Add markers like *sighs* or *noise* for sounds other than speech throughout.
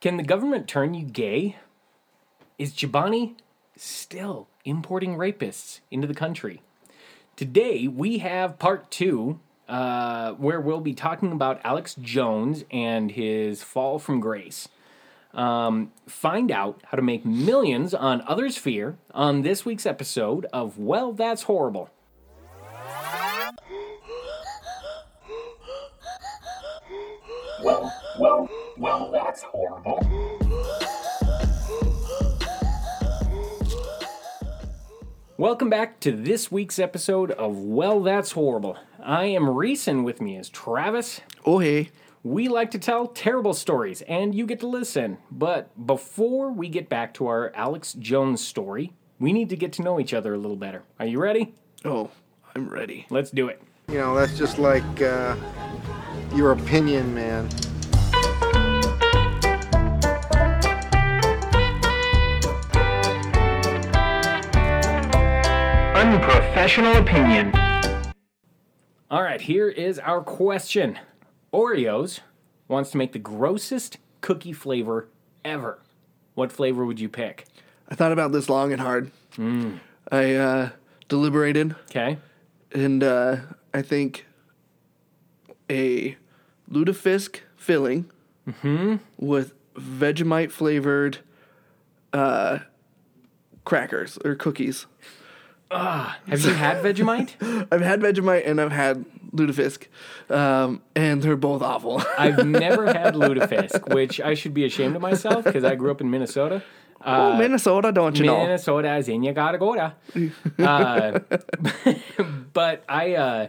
Can the government turn you gay? Is Chobani still importing rapists into the country? Today, we have part two, uh, where we'll be talking about Alex Jones and his fall from grace. Um, find out how to make millions on others' fear on this week's episode of Well, That's Horrible. Well, well, well, that's horrible. Welcome back to this week's episode of Well, That's Horrible. I am Reese, and with me is Travis. Oh, hey. We like to tell terrible stories, and you get to listen. But before we get back to our Alex Jones story, we need to get to know each other a little better. Are you ready? Oh, I'm ready. Let's do it. You know, that's just like uh, your opinion, man. Unprofessional opinion. All right, here is our question Oreos wants to make the grossest cookie flavor ever. What flavor would you pick? I thought about this long and hard. I uh, deliberated, Okay. and uh, I think a lutefisk filling with Vegemite flavored uh, crackers or cookies. Have you had Vegemite? *laughs* I've had Vegemite and I've had lutefisk, um, and they're both awful. *laughs* I've never had *laughs* lutefisk, which I should be ashamed of myself because I grew up in Minnesota. oh, Minnesota, don't you know? Minnesota is in you gotta go. Uh, but I uh,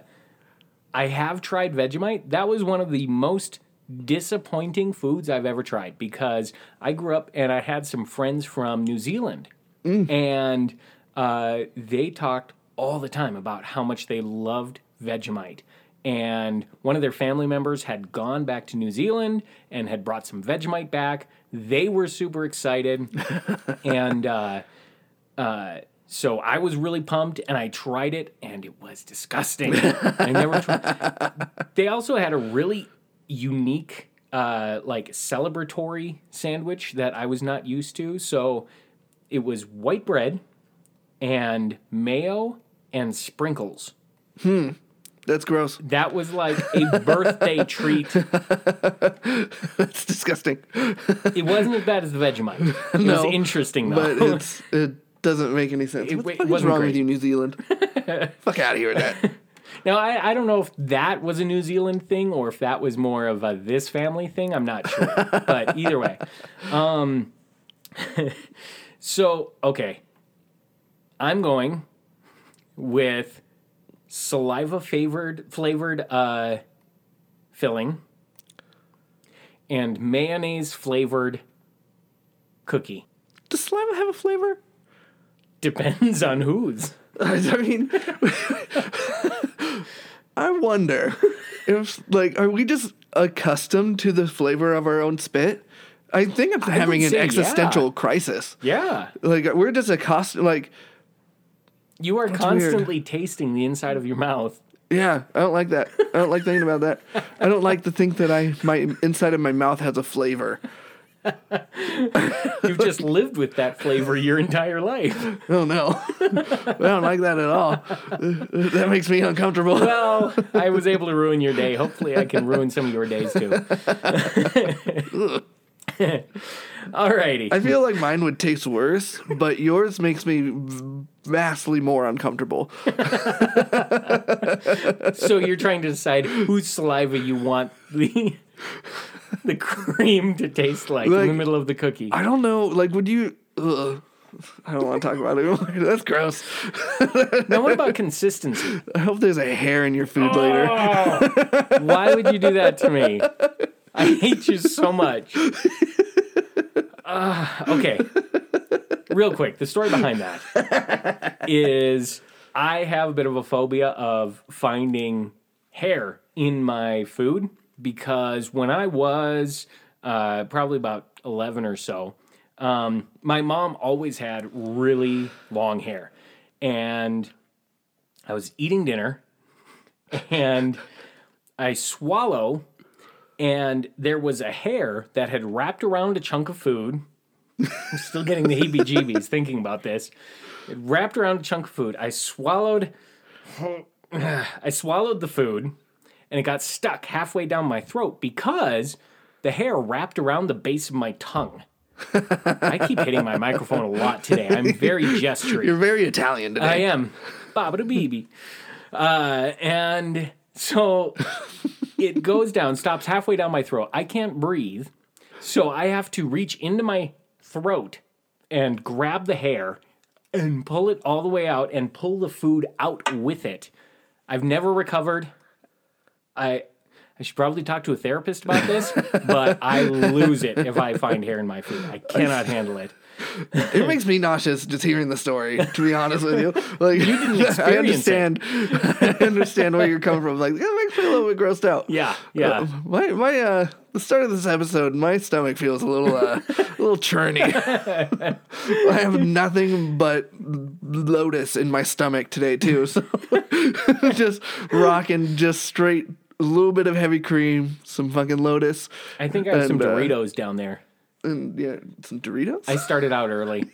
I have tried Vegemite. That was one of the most disappointing foods I've ever tried because I grew up and I had some friends from New Zealand and uh, they talked all the time about how much they loved Vegemite. And one of their family members had gone back to New Zealand and had brought some Vegemite back. They were super excited. *laughs* and uh, uh, so I was really pumped and I tried it and it was disgusting. I never tried. *laughs* They also had a really unique, uh, like celebratory sandwich that I was not used to. So it was white bread and mayo and sprinkles. Hmm. That's gross. That was like a birthday *laughs* treat. That's disgusting. It wasn't as bad as the Vegemite. It No, was interesting But it's *laughs* it doesn't make any sense. It- what the wrong great. with you, New Zealand? *laughs* Fuck out of here with that. Now, I, I don't know if that was a New Zealand thing or if that was more of a this family thing. I'm not sure. but either way. Um, so, okay. I'm going with saliva flavored, flavored uh, filling and mayonnaise flavored cookie. Does saliva have a flavor? Depends on whose. *laughs* I mean, I wonder if, like, are we just accustomed to the flavor of our own spit? I think I'm having an say, yeah. existential crisis. Yeah. Like, we're just accustomed, like, You are weird. constantly tasting the inside of your mouth. yeah, I don't like that. I don't like thinking about that. I don't like to think that I, my inside of my mouth has a flavor. *laughs* You've just lived with that flavor your entire life. Oh no, I don't like that at all. That makes me uncomfortable. Well, I was able to ruin your day. Hopefully, I can ruin some of your days too. *laughs* *laughs* Alrighty. I feel like mine would taste worse, but yours makes me vastly more uncomfortable. *laughs* So you're trying to decide whose saliva you want the the cream to taste like, in the middle of the cookie. I don't know. Like, would you? Ugh, I don't want to talk about it. *laughs* That's gross. Now, what about consistency? I hope there's a hair in your food oh. later. Oh, why would you do that to me? I hate you so much. *laughs* Uh, okay. Real quick, the story behind that is I have a bit of a phobia of finding hair in my food because when I was uh, probably about 11 or so, um, my mom always had really long hair. And I was eating dinner and I swallow and there was a hair that had wrapped around a chunk of food. I'm still getting the heebie-jeebies thinking about this. It wrapped around a chunk of food. I swallowed. *sighs* I swallowed the food, and it got stuck halfway down my throat because the hair wrapped around the base of my tongue. I keep hitting my microphone a lot today. I'm very *laughs* gesturing. You're very Italian today. I am. Baba baby. Uh, and so *laughs* it goes down, stops halfway down my throat. I can't breathe. So I have to reach into my throat and grab the hair and pull it all the way out and pull the food out with it. I've never recovered. I I should probably talk to a therapist about this, but I lose it if I find hair in my food. I cannot handle it. It makes me nauseous just hearing the story. To be honest with you, *laughs* like you didn't *laughs* I understand. I understand where you're coming from. Like it makes me a little bit grossed out. Yeah, yeah. Uh, my my uh the start of this episode, my stomach feels a little uh a little churny. *laughs* I have nothing but lotus in my stomach today too. So just rocking just straight a little bit of heavy cream, some fucking lotus, I think I have some And, uh, Doritos down there. And yeah, uh, some Doritos. I started out early. *laughs*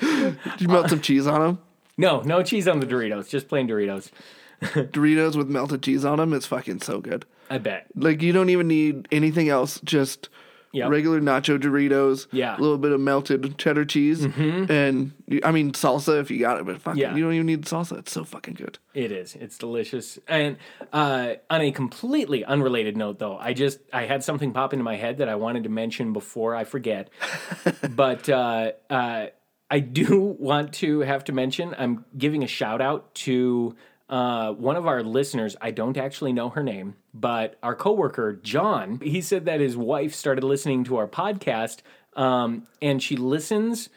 Did you melt some cheese on them? No, no cheese on the Doritos, just plain Doritos. *laughs* Doritos with melted cheese on them is fucking so good. I bet. Like you don't even need anything else, just Yep. regular nacho Doritos. Yeah. Mm-hmm. a little bit of melted cheddar cheese, and I mean salsa if you got it. But fucking, Yeah. you don't even need salsa. It's so fucking good. It is. It's delicious. And uh, on a completely unrelated note, though, I just I had something pop into my head that I wanted to mention before I forget. *laughs* but uh, uh, I do *laughs* want to have to mention. I'm giving a shout out to uh, one of our listeners. I don't actually know her name, but our coworker John. He said that his wife started listening to our podcast, um, and she listens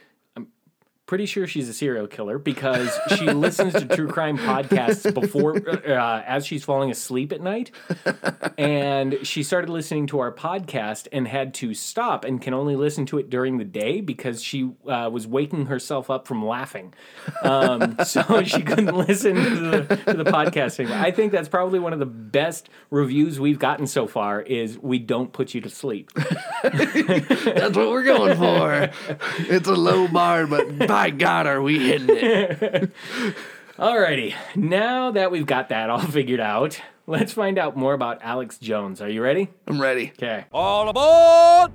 pretty sure she's a serial killer because she listens to true crime podcasts before uh, as she's falling asleep at night. And she started listening to our podcast and had to stop and can only listen to it during the day because she uh, was waking herself up from laughing. Um, *laughs* so she couldn't listen to the, to the podcast anymore. I think that's probably one of the best reviews we've gotten so far is we don't put you to sleep. *laughs* That's what we're going for. *laughs* it's a low bar, but by God, are we hitting it? *laughs* Alrighty, now that we've got that all *laughs* figured out, let's find out more about Alex Jones. Are you ready? I'm ready. Okay. All aboard!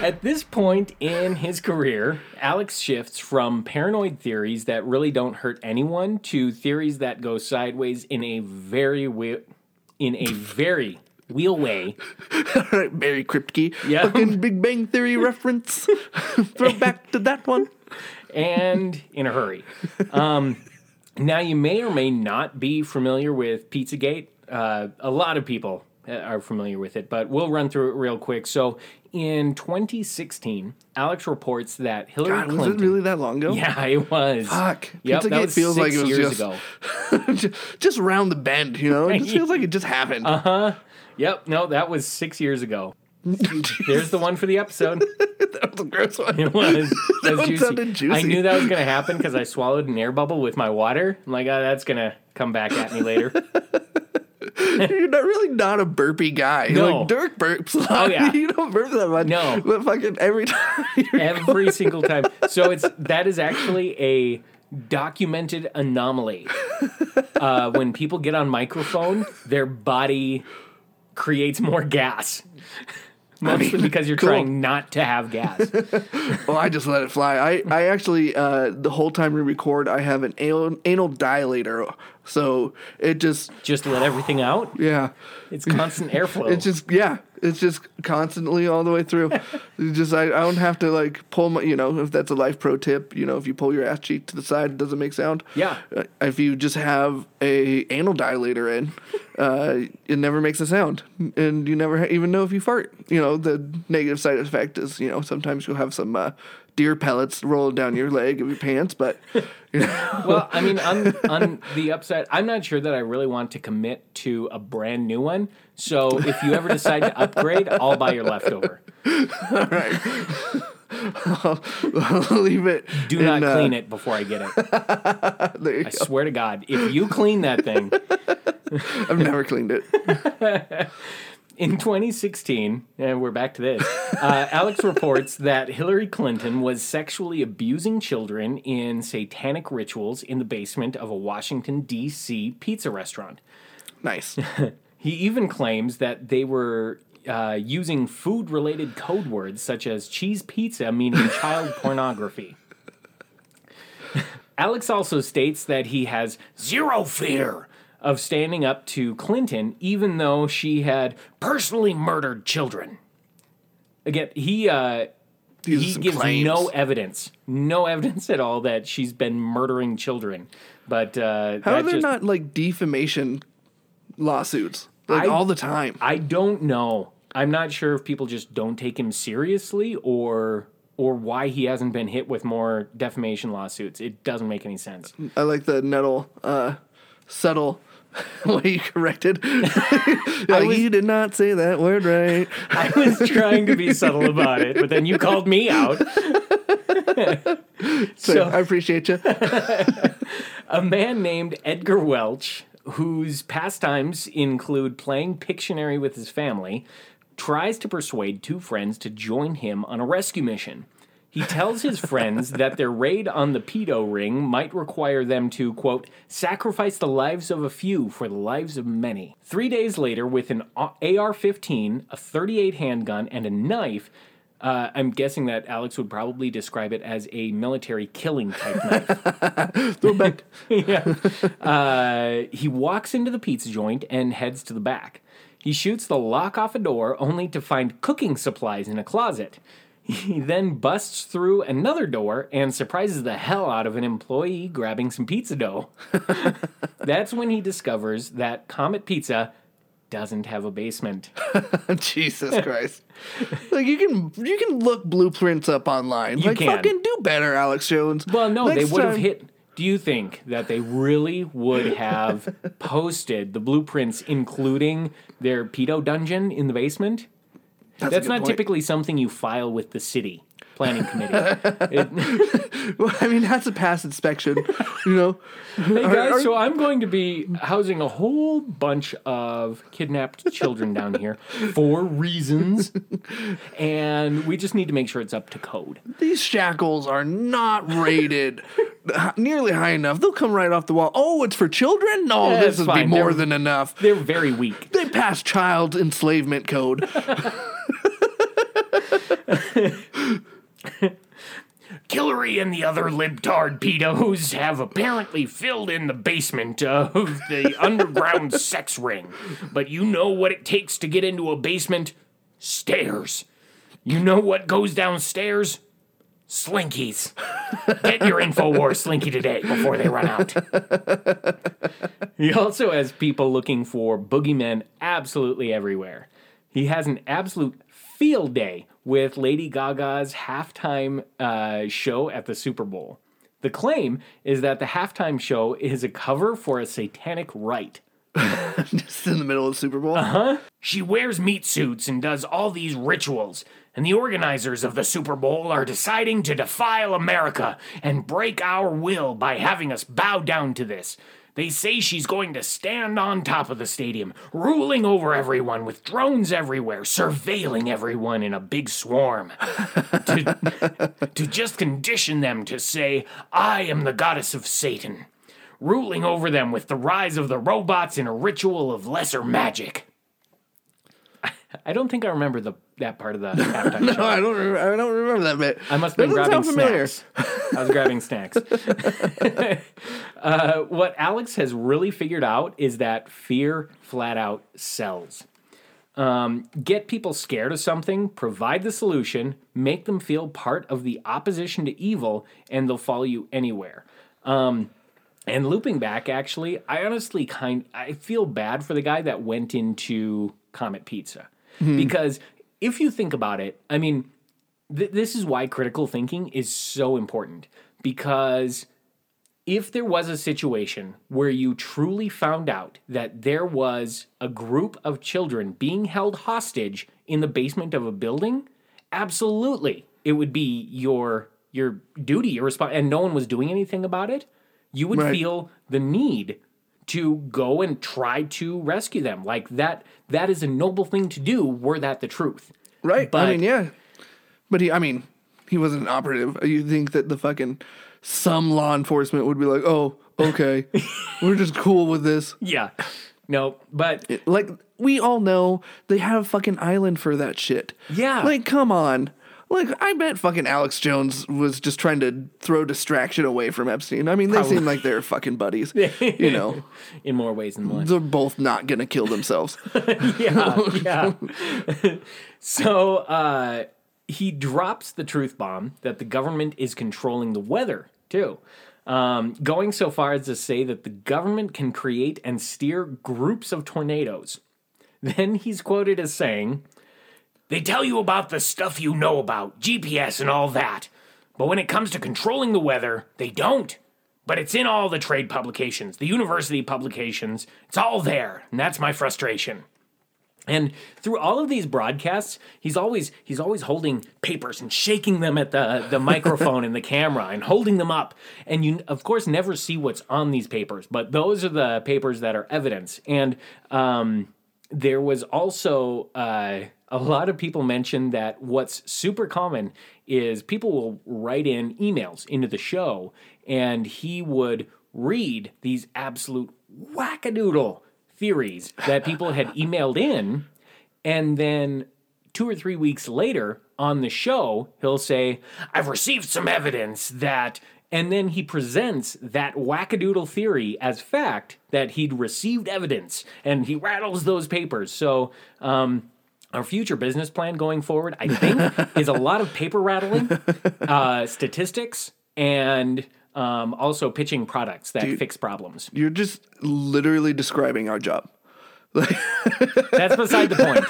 At this point in his career, Alex shifts from paranoid theories that really don't hurt anyone to theories that go sideways in a very we- in a very wheel way. All right, Barry Kripke. Yeah. Fucking Big Bang Theory reference. *laughs* Throw back to that one. and in a hurry. Um, now, you may or may not be familiar with Pizzagate. Uh, a lot of people uh, are familiar with it, but we'll run through it real quick. So, in 2016, Alex reports that Hillary God, was Clinton. it really that long ago? Yeah, it was. Fuck. Yep, that was feels six like it was years just- ago. *laughs* just, just round the bend, you know? It just feels like it just happened. Uh-huh. Yep, no, that was six years ago. There's the one for the episode. *laughs* that was a gross one. It was. *laughs* That was one juicy. sounded juicy. I knew that was going to happen because I swallowed an air bubble with my water. I'm like, oh, that's going to come back at me later. *laughs* You're not really not a burpy guy. No. Like Dirk burps a lot. Oh, *laughs* yeah. you don't burp that much. No. But fucking every *laughs* time Every single time. So it's that is actually a documented anomaly. Uh, when people get on microphone, their body creates more gas. Mostly because you're cool. trying not to have gas. Well, I just let it fly. I, I actually, uh, the whole time we record, I have an anal, anal dilator. So it just, Just let everything out. yeah. It's constant airflow. *laughs* It's just, yeah. It's just constantly all the way through. *laughs* Just, I, I don't have to like pull my, you know, if that's a life pro tip, you know, if you pull your ass cheek to the side, it doesn't make sound. Yeah. Uh, If you just have a anal dilator in, *laughs* uh, it never makes a sound. And you never ha- even know if you fart. You know, the negative side effect is, you know, sometimes you'll have some, uh, deer pellets rolling down your leg of your pants, but you know, *laughs* Well, I mean, on on the upside, I'm not sure that I really want to commit to a brand new one. So if you ever decide to upgrade, I'll buy your leftover. I'll, *laughs* I'll leave it. Do in, not uh, clean it before I get it. *laughs* I go. swear to God, if you clean that thing, I've never cleaned it. In 2016, and we're back to this, uh, Alex reports that Hillary Clinton was sexually abusing children in satanic rituals in the basement of a Washington, D.C. pizza restaurant. Nice. *laughs* He even claims that they were uh, using food related code words such as cheese pizza, meaning child *laughs* pornography. Alex also states that he has zero fear of standing up to Clinton, even though she had personally murdered children. Again, he uh, he gives claims. no evidence, no evidence at all that she's been murdering children. But uh, How are there just- not like defamation lawsuits like I- all the time? I don't know. I'm not sure if people just don't take him seriously or or why he hasn't been hit with more defamation lawsuits. It doesn't make any sense. I like the nettle, uh, subtle *laughs* way you corrected. *laughs* like, was- you did not say that word right. *laughs* I was trying to be subtle about it, but then you called me out. So, so I appreciate you. a man named Edgar Welch, whose pastimes include playing Pictionary with his family, tries to persuade two friends to join him on a rescue mission. He tells his friends that their raid on the pedo ring might require them to, quote, sacrifice the lives of a few for the lives of many. Three days later, with an AR 15, a 38 handgun, and a knife, uh, I'm guessing that Alex would probably describe it as a military killing type knife. *laughs* Go back. *laughs* yeah. Uh, he walks into the pizza joint and heads to the back. He shoots the lock off a door only to find cooking supplies in a closet. He then busts through another door and surprises the hell out of an employee grabbing some pizza dough. *laughs* That's when he discovers that Comet Pizza doesn't have a basement. *laughs* Jesus Christ. like you can you can look blueprints up online. You like can. fucking do better, Alex Jones. Well, no, Next they would have time- hit. Do you think that they really would have posted the blueprints, including their pedo dungeon in the basement? That's, That's not point. typically something you file with the city planning committee. *laughs* It- *laughs* Well, I mean, that's a pass inspection. You know. *laughs* hey guys, are- so I'm going to be housing a whole bunch of kidnapped children down here for reasons, and we just need to make sure it's up to code. These shackles are not rated nearly high enough. They'll come right off the wall. Oh, it's for children? No, Yeah, this would be more They're- than enough. They're very weak. They pass child enslavement code. *laughs* Hillary and the other libtard pedos have apparently filled in the basement of the *laughs* underground sex ring. But you know what it takes to get into a basement? Stairs. You know what goes downstairs? Slinkies. Get your InfoWars Slinky today before they run out. *laughs* he also has people looking for boogeymen absolutely everywhere. He has an absolute field day with Lady Gaga's halftime uh, show at the Super Bowl. The claim is that the halftime show is a cover for a satanic rite. *laughs* Just in the middle of the Super Bowl. Uh huh. She wears meat suits and does all these rituals, and the organizers of the Super Bowl are deciding to defile America and break our will by having us bow down to this. They say she's going to stand on top of the stadium, ruling over everyone with drones everywhere, surveilling everyone in a big swarm. to, to just condition them to say, I am the goddess of Satan, ruling over them with the rise of the robots in a ritual of lesser magic. I don't think I remember the that part of the *laughs* halftime No, show. I don't. Remember, I don't remember that bit. I must have been grabbing snacks. I was grabbing snacks. *laughs* *laughs* uh, what Alex has really figured out is that fear flat out sells. Um, get people scared of something, provide the solution, make them feel part of the opposition to evil, and they'll follow you anywhere. Um, and looping back, actually, I honestly kind I feel bad for the guy that went into Comet Pizza Mm-hmm. because if you think about it, I mean, th- this is why critical thinking is so important because if there was a situation where you truly found out that there was a group of children being held hostage in the basement of a building, absolutely it would be your your duty, your response, and no one was doing anything about it, you would Right. feel the need to go and try to rescue them. Like that that is a noble thing to do were that the truth. Right. But I mean, yeah. But he, I mean, he wasn't an operative. You think that the fucking some law enforcement would be like, oh, okay, *laughs* we're just cool with this. yeah. No, but Like we all know they have a fucking island for that shit. Yeah. Like, come on. Like, I bet fucking Alex Jones was just trying to throw distraction away from Epstein. I mean, they seem like they're fucking buddies. *laughs* you know, in more ways than one. they're both not gonna kill themselves. *laughs* yeah, yeah. *laughs* so uh, he drops the truth bomb that the government is controlling the weather too. Um, going so far as to say that the government can create and steer groups of tornadoes. Then he's quoted as saying, They tell you about the stuff you know about, GPS and all that. But when it comes to controlling the weather, they don't. But it's in all the trade publications, the university publications. It's all there. And that's my frustration. And through all of these broadcasts, he's always he's always holding papers and shaking them at the the microphone and the camera and holding them up. And you of course never see what's on these papers, but those are the papers that are evidence. And um, there was also uh, a lot of people mentioned that what's super common is people will write in emails into the show, and he would read these absolute wackadoodle theories that people had *laughs* emailed in, and then two or three weeks later on the show, he'll say, I've received some evidence that. And then he presents that wackadoodle theory as fact that he'd received evidence and he rattles those papers. So, um, our future business plan going forward, I think, is a lot of paper rattling, *laughs* uh, statistics, and um, also pitching products that fix problems. You're just literally describing our job. *laughs* That's beside the point.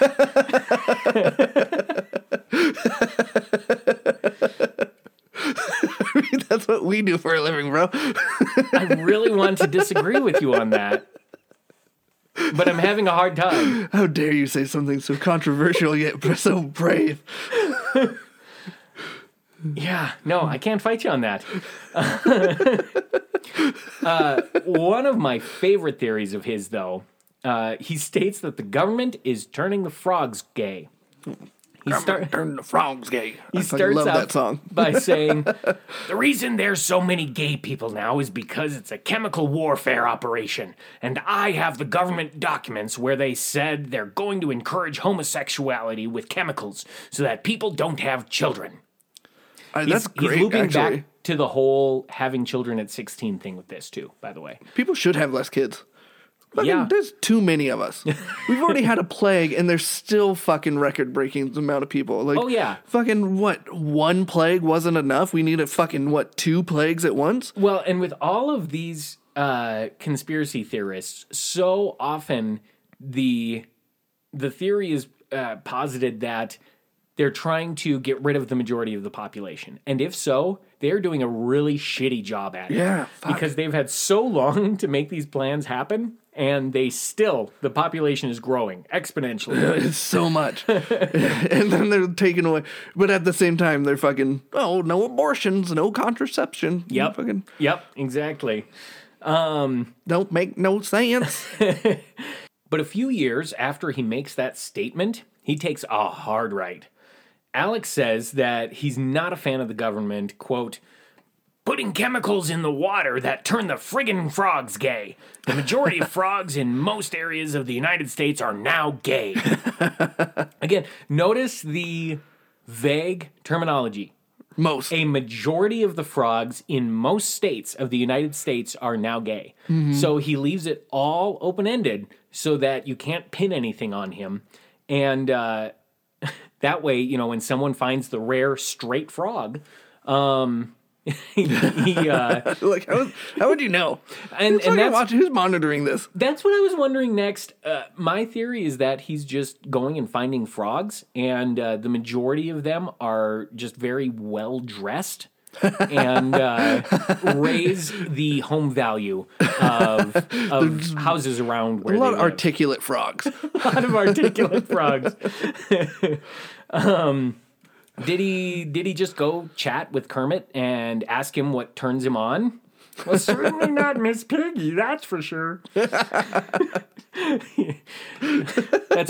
*laughs* That's what we do for a living, bro. I really want to disagree with you on that, but I'm having a hard time. *laughs* How dare you say something so controversial yet *laughs* so brave? Yeah, no, I can't fight you on that. *laughs* uh, one of my favorite theories of his, though, uh, he states that the government is turning the frogs gay. He start, Turn the frogs gay. *laughs* he I starts love out that song. *laughs* by saying, *laughs* "The reason there's so many gay people now is because it's a chemical warfare operation, and I have the government documents where they said they're going to encourage homosexuality with chemicals so that people don't have children." Uh, He's, that's great. he's looping actually. back to the whole having children at 16 thing with this too. By the way, People should have less kids. Fucking, Yeah. There's too many of us. *laughs* We've already had a plague, and there's still fucking record breaking amount of people. Like, Oh, yeah. Fucking what? One plague wasn't enough. We needed fucking what? Two plagues at once? Well, and with all of these uh, conspiracy theorists, so often the the theory is uh, posited that they're trying to get rid of the majority of the population, and if so, they're doing a really shitty job at it. Yeah, fuck. because they've had so *laughs* long to make these plans happen, and they still the population is growing exponentially. *laughs* It's so much. *laughs* and then they're taken away. But at the same time, they're fucking, oh, no abortions, no contraception. Yep. Fucking yep, exactly. Um, don't make no sense. *laughs* But a few years after he makes that statement, he takes a hard right. Alex says that he's not a fan of the government, quote, putting chemicals in the water that turn the friggin' frogs gay. The majority of *laughs* frogs in most areas of the United States are now gay. *laughs* Again, notice the vague terminology. Most. A majority of the frogs in most states of the United States are now gay. So he leaves it all open ended so that you can't pin anything on him. And uh, *laughs* that way, you know, when someone finds the rare straight frog, um, *laughs* he, uh, *laughs* like, how, would- how would you know? and, Who's, and fucking that's, watch- who's monitoring this? that's what I was wondering next. Uh, my theory is that he's just going and finding frogs, and uh, the majority of them are just very well dressed. and uh, *laughs* raise the home value of, of houses around where A lot of live. articulate frogs. a lot of articulate frogs. um, Did he did he just go chat with Kermit and ask him what turns him on? Well, certainly not Miss Piggy, that's for sure. *laughs* that's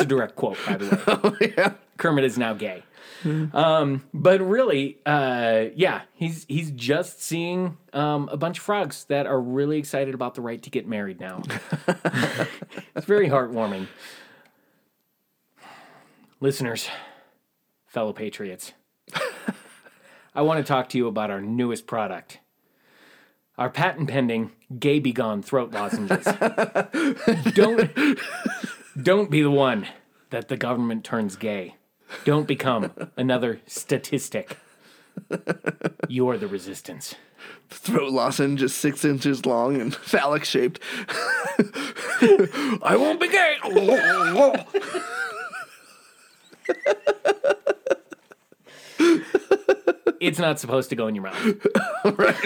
a direct quote, by the way. *laughs* yeah. Kermit is now gay. Um, but really, uh, yeah, he's he's just seeing um, a bunch of frogs that are really excited about the right to get married now. *laughs* it's very heartwarming. Listeners, fellow patriots, I want to talk to you about our newest product. Our patent pending gay be gone throat lozenges. *laughs* don't don't be the one that the government turns gay. Don't become another statistic. You're the resistance. Throat lozenge six inches long and phallic shaped. *laughs* I won't be gay. *laughs* It's not supposed to go in your mouth. *laughs* Right.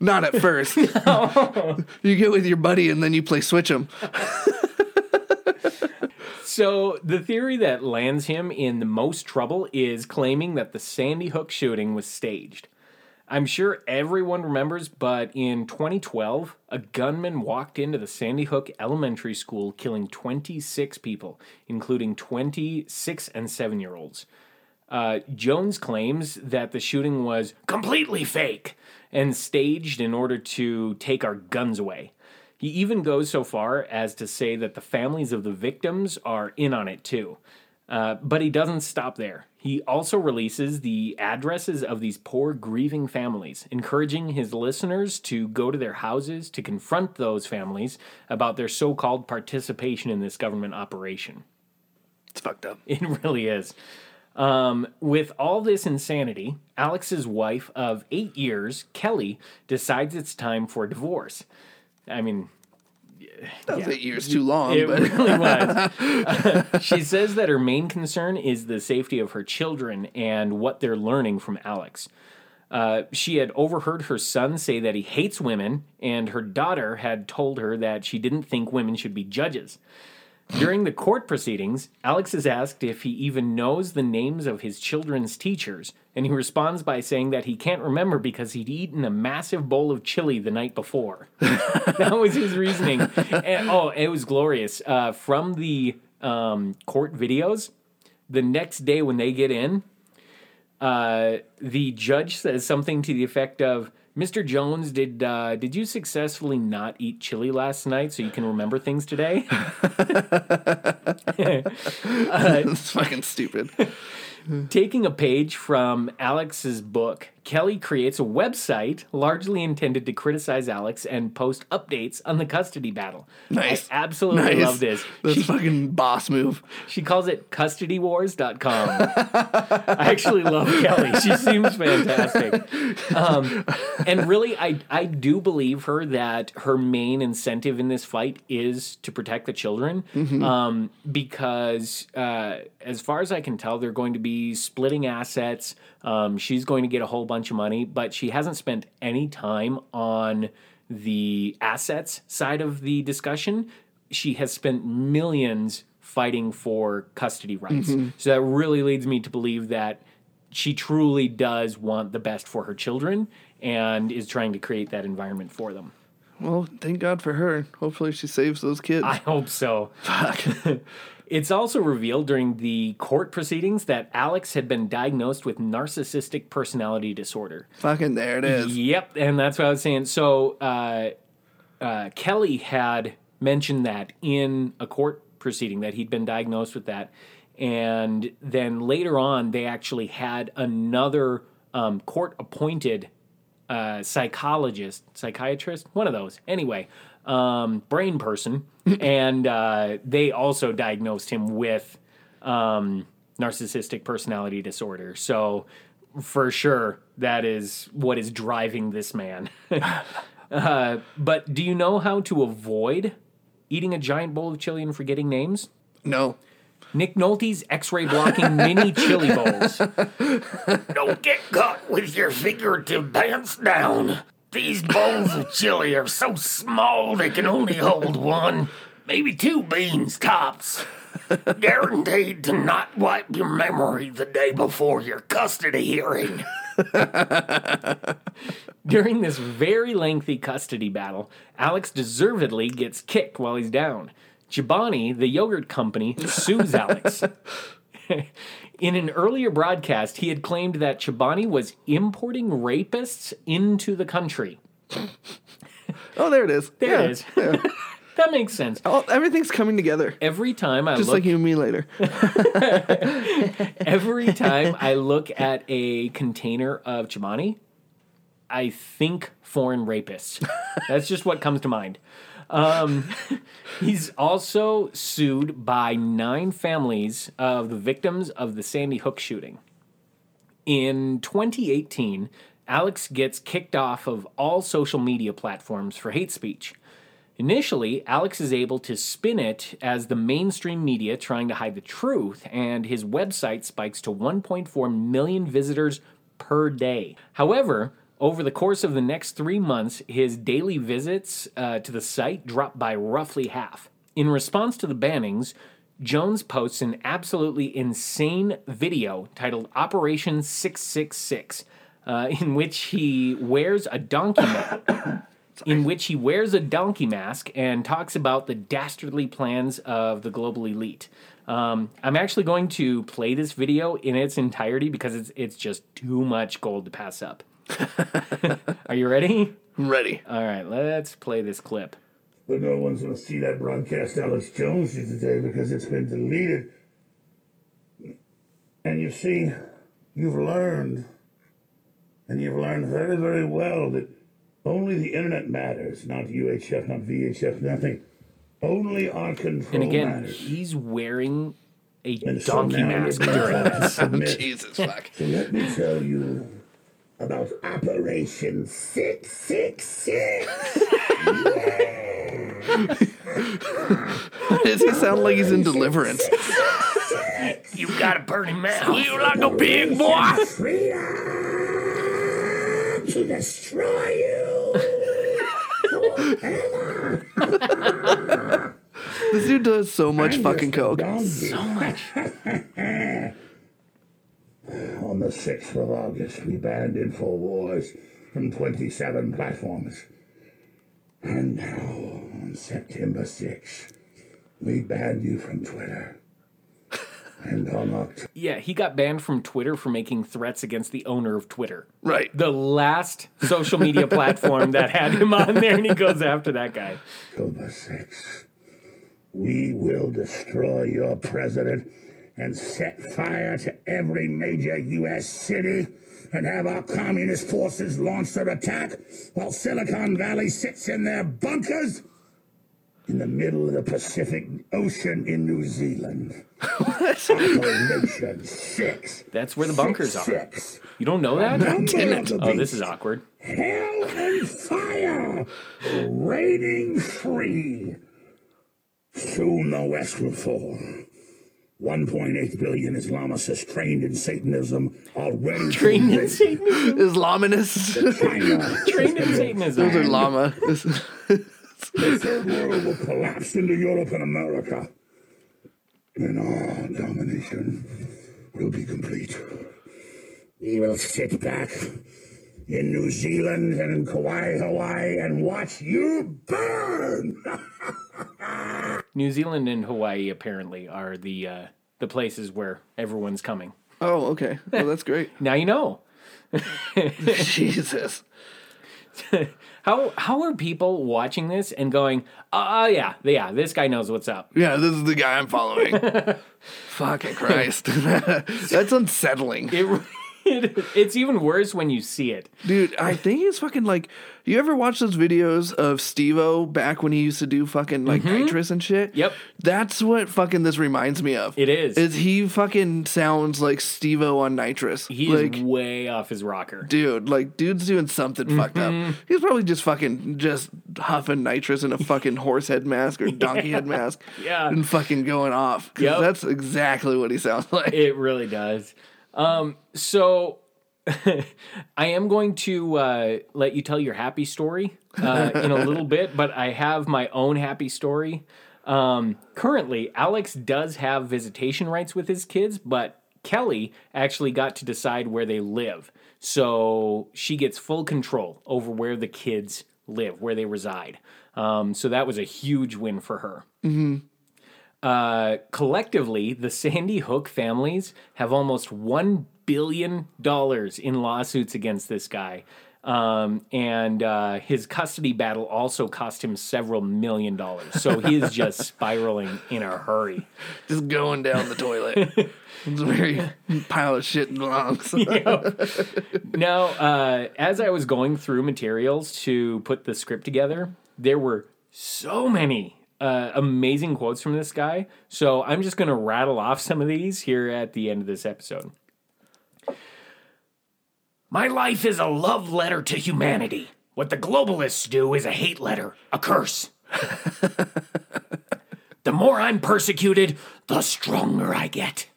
Not at first. *laughs* No. you get with your buddy and then you play switch 'em. So, the theory that lands him in the most trouble is claiming that the Sandy Hook shooting was staged. I'm sure everyone remembers, but in 2012, a gunman walked into the Sandy Hook Elementary School, killing 26 people, including 26 and 7 year olds. Uh, Jones claims that the shooting was completely fake and staged in order to take our guns away. He even goes so far as to say that the families of the victims are in on it too. Uh, but he doesn't stop there. He also releases the addresses of these poor grieving families, encouraging his listeners to go to their houses to confront those families about their so called participation in this government operation. It's fucked up. It really is. Um, with all this insanity, Alex's wife of eight years, Kelly, decides it's time for divorce. I mean, That was eight years too long, it but really was. *laughs* *laughs* she says that her main concern is the safety of her children and what they're learning from Alex. Uh, she had overheard her son say that he hates women, and her daughter had told her that she didn't think women should be judges. During the court proceedings, Alex is asked if he even knows the names of his children's teachers, and he responds by saying that he can't remember because he'd eaten a massive bowl of chili the night before. *laughs* that was his reasoning. And, oh, it was glorious. Uh, from the um, court videos, the next day when they get in, uh, the judge says something to the effect of, "Mr. Jones, did uh, did you successfully not eat chili last night so you can remember things today?" *laughs* *laughs* it's fucking stupid. *laughs* Taking a page from Alex's book, Kelly creates a website largely intended to criticize Alex and post updates on the custody battle. Nice. I absolutely Nice. love this. *laughs* That's She, fucking boss move. she calls it custodywars.com. I actually love Kelly. She seems fantastic. Um, and really, I, I do believe her that her main incentive in this fight is to protect the children. Um, because, uh, as far as I can tell, they're going to be splitting assets. Um, she's going to get a whole bunch of money, but she hasn't spent any time on the assets side of the discussion. She has spent millions fighting for custody rights. So that really leads me to believe that she truly does want the best for her children and is trying to create that environment for them. Well, thank God for her. Hopefully, she saves those kids. I hope so. Fuck. *laughs* It's also revealed during the court proceedings that Alex had been diagnosed with narcissistic personality disorder. Fucking there it is. Yep, and that's what I was saying. So uh, uh, Kelly had mentioned that in a court proceeding that he'd been diagnosed with that, and then later on they actually had another um, court-appointed uh, psychologist, psychiatrist, one of those. Anyway, um, brain person, and uh, they also diagnosed him with um, narcissistic personality disorder. So, for sure, that is what is driving this man. *laughs* uh, but do you know how to avoid eating a giant bowl of chili and forgetting names? No. Nick Nolte's X-ray blocking mini *laughs* chili bowls. Don't get caught with your figurative pants down. These bowls of chili are so small they can only hold one, maybe two beans tops. *laughs* Guaranteed to not wipe your memory the day before your custody hearing. *laughs* During this very lengthy custody battle, Alex deservedly gets kicked while he's down. Chobani, the yogurt company, sues Alex. *laughs* In an earlier broadcast, he had claimed that Chobani was importing rapists into the country. *laughs* Oh, there it is. There Yeah. it is. *laughs* that makes sense. Oh, everything's coming together. Every time I Just look like you and me later. *laughs* every time I look at a container of Chobani, I think foreign rapists. That's just what comes to mind. Um, he's also sued by nine families of the victims of the Sandy Hook shooting. In 2018, Alex gets kicked off of all social media platforms for hate speech. Initially, Alex is able to spin it as the mainstream media trying to hide the truth, and his website spikes to 1.4 million visitors per day. However, over the course of the next three months, his daily visits uh, to the site dropped by roughly half. In response to the bannings, Jones posts an absolutely insane video titled Operation 666, uh, *laughs* in which he wears a donkey mask. *coughs* in which he wears a donkey mask and talks about the dastardly plans of the global elite. Um, I'm actually going to play this video in its entirety because it's it's just too much gold to pass up. Are you ready? I'm ready. All right, let's play this clip. But no one's going to see that broadcast Alex Jones did today because it's been deleted. And you see, you've learned, and you've learned very, very well that only the internet matters, not UHF, not VHF, nothing. Only our control And again, matters. he's wearing a And donkey now mask you're during this. *laughs* Jesus fuck. So let me tell you about Operation 666. Does he sound like he's in Deliverance? You got a pretty mouth. You like a big boy. Freedom to destroy you. This dude does so much fucking coke. So much. *laughs* On the 6th of August, we banned InfoWars from 27 platforms. And now, on September 6th, we banned you from Twitter. And on October. Yeah, he got banned from Twitter for making threats against the owner of Twitter. Right. The last social media platform that had him on there, and he goes after that guy. October 6th, we will destroy your president and set fire to every major U.S. city and have our communist forces launch their attack while Silicon Valley sits in their bunkers in the middle of the Pacific Ocean in New Zealand. *laughs* Operation 6. That's where the bunkers are. Six. You don't know that? Number of the Oh, this is awkward. Hell and fire, raining free. Soon the West will fall. 1.8 billion Islamists trained in Satanism already *laughs* Trained in Satanism. Islamists. *laughs* Trained in Satanism. Those are llama. *laughs* The third world will collapse into Europe and America. And our domination will be complete. We will sit back in New Zealand and in Kauai, Hawaii, and watch you burn. New Zealand and Hawaii apparently are the uh, the places where everyone's coming. oh, okay. Well, that's great. *laughs* Now you know. *laughs* *laughs* Jesus. How how are people watching this and going, oh yeah, yeah, this guy knows what's up. Yeah, this is the guy I'm following. Fucking Christ. that's unsettling. It, it, it's even worse when you see it. Dude, I think it's fucking like. You ever watch those videos of Steve-O back when he used to do fucking like mm-hmm. nitrous and shit? Yep. That's what fucking this reminds me of. It is. Is he fucking sounds like Steve-O on nitrous. He like, is way off his rocker. dude, like dude's doing something fucked up. Mm-hmm. He's probably just fucking just huffing nitrous in a fucking *laughs* horse head mask or donkey head mask. Yeah. And fucking going off. Yep. That's exactly what he sounds *laughs* like. It really does. Um, so *laughs* I am going to uh, let you tell your happy story uh, in a little *laughs* bit, but I have my own happy story. Um, currently, Alex does have visitation rights with his kids, but Kelly actually got to decide where they live. So she gets full control over where the kids live, where they reside. Um, so that was a huge win for her. Uh, collectively, the Sandy Hook families have almost $1 billion in lawsuits against this guy. Um, and uh, his custody battle also cost him several million dollars. So he is just *laughs* spiraling in a hurry. Just going down the toilet. *laughs* it's a very pile of shit and belongs. *laughs* Now, uh, as I was going through materials to put the script together, there were so many uh, amazing quotes from this guy. So I'm just going to rattle off some of these here at the end of this episode. My life is a love letter to humanity. What the globalists do is a hate letter, a curse. *laughs* the more I'm persecuted, the stronger I get.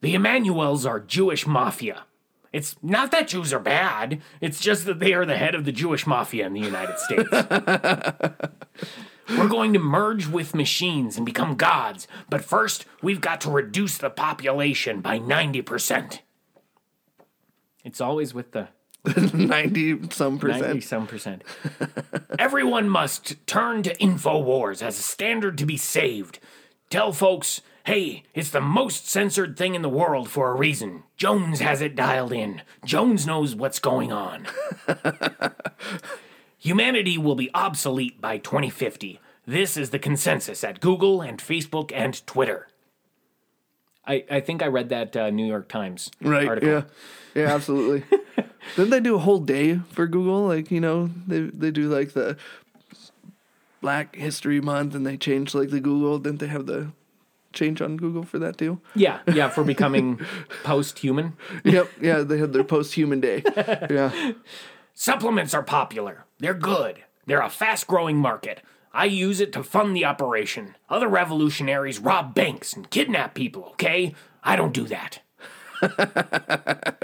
The Emanuels are Jewish mafia. It's not that Jews are bad, it's just that they are the head of the Jewish mafia in the United States. *laughs* We're going to merge with machines and become gods, but first, we've got to reduce the population by 90%. It's always with the *laughs* 90 some percent. 90 percent. some percent. Everyone must turn to InfoWars as a standard to be saved. Tell folks, hey, it's the most censored thing in the world for a reason. Jones has it dialed in. Jones knows what's going on. *laughs* Humanity will be obsolete by 2050. This is the consensus at Google and Facebook and Twitter. I, I think I read that uh, New York Times Right. article. Yeah. Yeah, absolutely. *laughs* Didn't they do a whole day for Google? Like, you know, they they do like the Black History Month and they changed like the Google. Didn't they have the change on Google for that too? Yeah, yeah, for becoming *laughs* post-human. yep. Yeah, they had their post human day. *laughs* Yeah. Supplements are popular. They're good. They're a fast growing market. I use it to fund the operation. Other revolutionaries rob banks and kidnap people, okay? I don't do that. *laughs*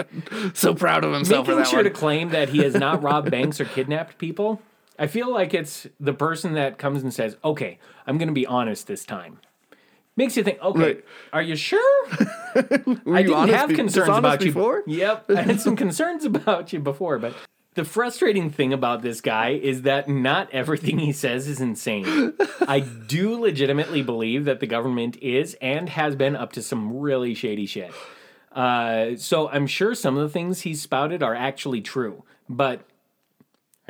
So proud of himself for Making that sure to claim that he has not robbed banks or kidnapped people. I feel like it's the person that comes and says, "Okay, I'm going to be honest this time." Makes you think, "Okay, Right. are you sure?" *laughs* I didn't have be- concerns about you before? Yep, I had some *laughs* concerns about you before, but the frustrating thing about this guy is that not everything he says is insane. I do legitimately believe that the government is and has been up to some really shady shit. Uh, so I'm sure some of the things he's spouted are actually true, but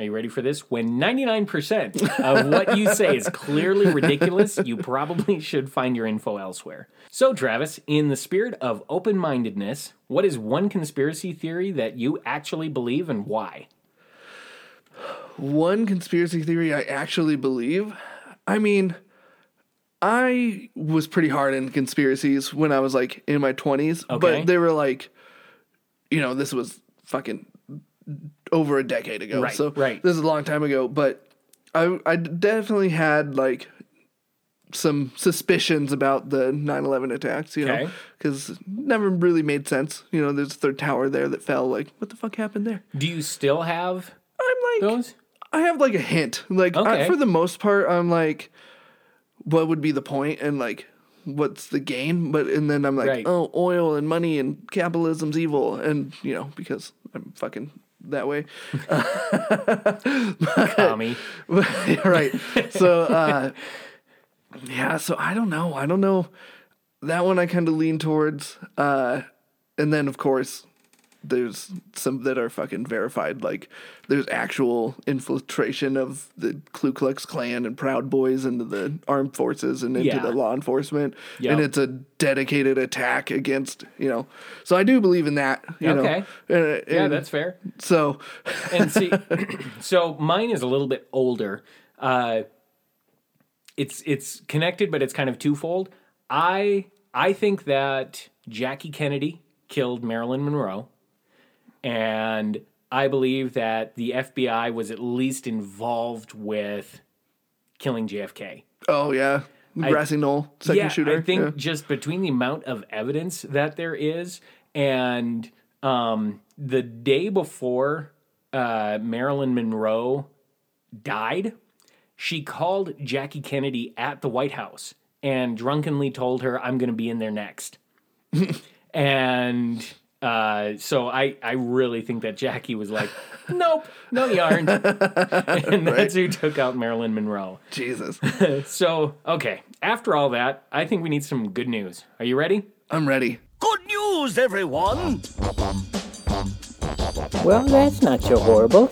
are you ready for this? When 99% of what you say is clearly ridiculous, you probably should find your info elsewhere. So, Travis, in the spirit of open mindedness, what is one conspiracy theory that you actually believe and why? One conspiracy theory I actually believe. I mean, I was pretty hard in conspiracies when I was like in my 20s, Okay. but they were like, you know, this was fucking over a decade ago. Right, so right. this is a long time ago, but I I definitely had like some suspicions about the 9/11 attacks, you know, cuz never really made sense. You know, there's a third tower there that fell like what the fuck happened there? Do you still have I'm like those? I have like a hint. Like I- for the most part, I'm like, what would be the point and like what's the gain? But and then I'm like, Right. oh, oil and money and capitalism's evil, and you know because I'm fucking that way. *laughs* Tommy. right. So uh, yeah. So I don't know. I don't know. That one I kind of lean towards. Uh, and then of course. There's some that are fucking verified. Like, there's actual infiltration of the Ku Klux Klan and Proud Boys into the armed forces and into Yeah. the law enforcement, Yep. and it's a dedicated attack against you know. So I do believe in that. You Okay. Know? And- Yeah, and that's fair. so. *laughs* and see, *clears throat* so mine is a little bit older. Uh, it's it's connected, but it's kind of twofold. I I think that Jackie Kennedy killed Marilyn Monroe, and I believe that the FBI was at least involved with killing JFK. Oh yeah, grassy knoll second yeah, shooter. I think yeah. just between the amount of evidence that there is and um, the day before uh, Marilyn Monroe died, she called Jackie Kennedy at the White House and drunkenly told her, I'm going to be in there next. *laughs* and uh, so I, I really think that Jackie was like, nope, no, you aren't. *laughs* and that's who took out Marilyn Monroe. Jesus. *laughs* So, okay, after all that, I think we need some good news. Are you ready? I'm ready. Good news, everyone! Well, that's not so horrible.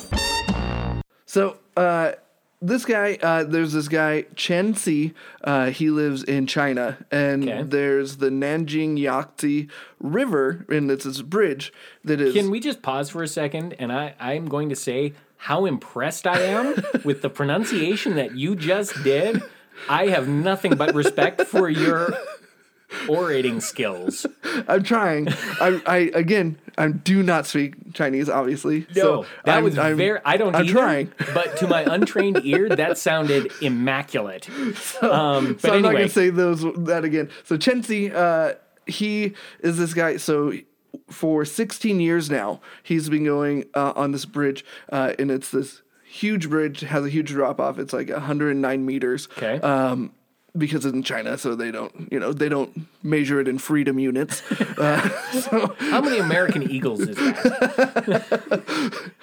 So, uh, this guy, uh, there's this guy, Chen Si. Uh, he lives in China, and Okay. there's the Nanjing Yangtze River, and it's this bridge that is. Can we just pause for a second? And I, I'm going to say how impressed I am *laughs* with the pronunciation that you just did. I have nothing but respect for your orating skills. *laughs* I'm trying. I, I again, I do not speak Chinese, obviously. No, so that I'm- was I'm- very. I don't. I'm either, trying. *laughs* but to my untrained ear, that sounded immaculate. *laughs* um, but so I'm not anyway, gonna say those that again. So Chen Si, uh, he is this guy. So for 16 years now, he's been going uh, on this bridge, uh, and it's this huge bridge has a huge drop off. It's like 109 meters. okay. Um, because it's in China, so they don't, you know, they don't measure it in freedom units. *laughs* Uh, *laughs* so How many American Eagles is that?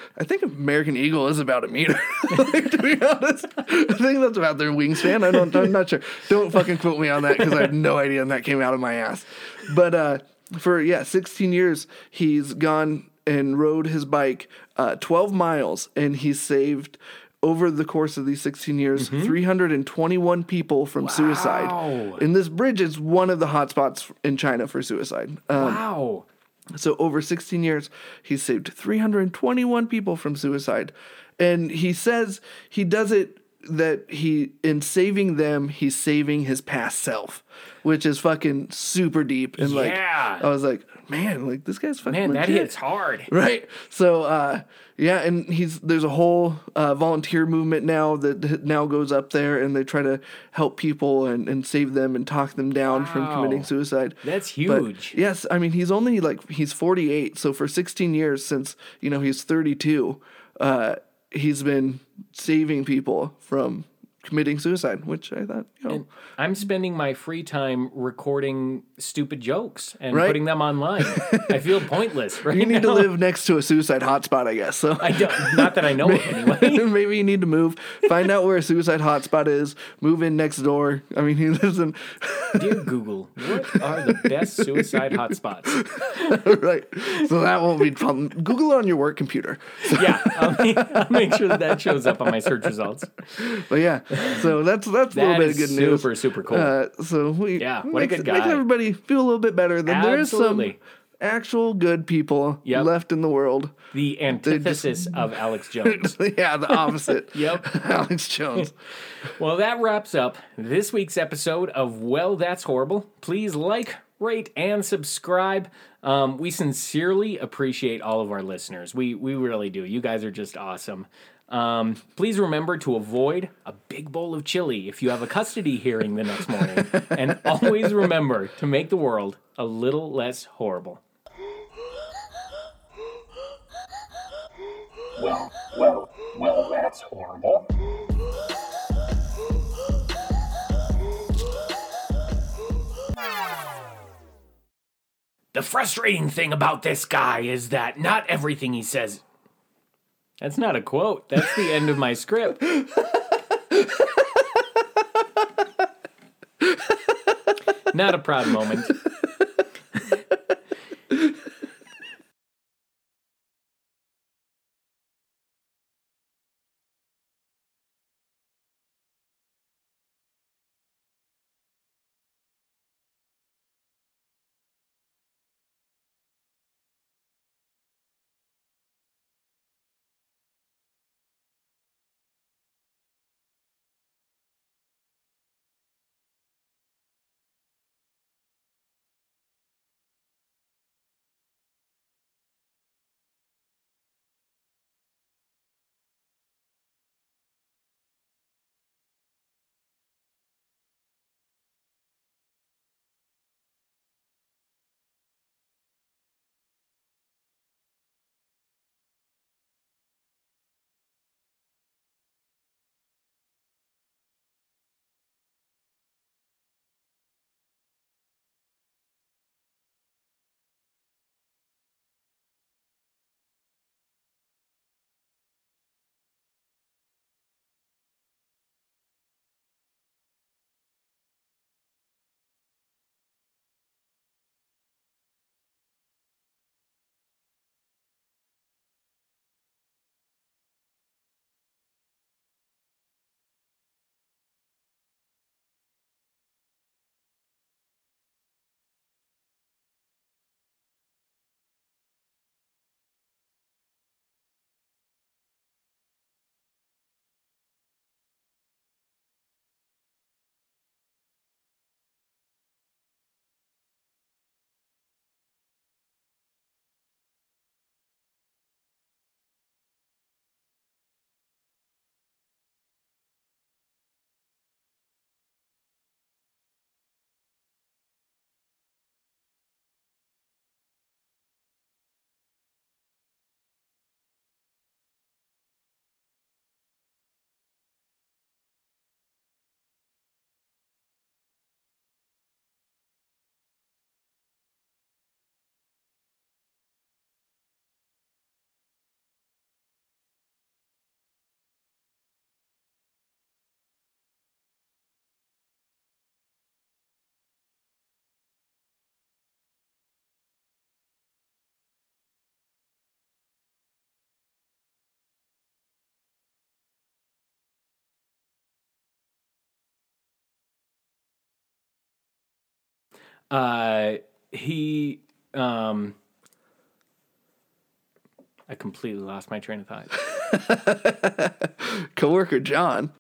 *laughs* I think American Eagle is about a meter. like, to be honest, I think that's about their wingspan. I don't. I'm not sure. Don't fucking quote me on that because I have no idea, and that came out of my ass. But uh, for yeah, 16 years he's gone and rode his bike uh, 12 miles, and he saved. Over the course of these 16 years, 321 people from suicide. Wow. And this bridge is one of the hotspots in China for suicide. Um, Wow. so over 16 years, he's saved 321 people from suicide. And he says he does it that he in saving them, he's saving his past self, which is fucking super deep. And Yeah. like I was like, man, like this guy's fucking Man, that hits hard. *laughs* Right. So uh yeah, and he's there's a whole uh, volunteer movement now that now goes up there and they try to help people and, and save them and talk them down from committing suicide. That's But, huge. yes, I mean he's only like he's 48, so for 16 years since you know he's 32, uh, he's been saving people from committing suicide, which I thought you know I'm spending my free time recording stupid jokes and Right. putting them online. I feel *laughs* pointless right you need to live next to a suicide hotspot, I guess. So I don't, not that I know of *laughs* anyway. *laughs* Maybe you need to move. Find out where a suicide hotspot is. Move in next door. I mean, he lives in. Dear Google, what are the best suicide hotspots? right. So that won't be fun. Google it on your work computer. Yeah, I'll make, I'll make sure that that shows up on my search results. But yeah, so that's that's a little bit of good news. super, super cool. Uh, so we Yeah, what a makes, good makes everybody feel a little bit better. That there is some actual good people Yep. left in the world. the antithesis of Alex *laughs* Jones. yeah, the opposite. *laughs* Yep. *laughs* Alex Jones. Well, that wraps up this week's episode of Well, That's Horrible. Please like, rate, and subscribe. Um, we sincerely appreciate all of our listeners. We we really do. You guys are just awesome. Um, please remember to avoid a big bowl of chili if you have a custody hearing the next morning, and *laughs* always remember to make the world a little less horrible. Well, well, well, that's horrible. The frustrating thing about this guy is that not everything he says. That's not a quote. That's the end of my script. *laughs* Not a proud moment. Uh, he, um, I completely lost my train of thought. *laughs* Coworker John.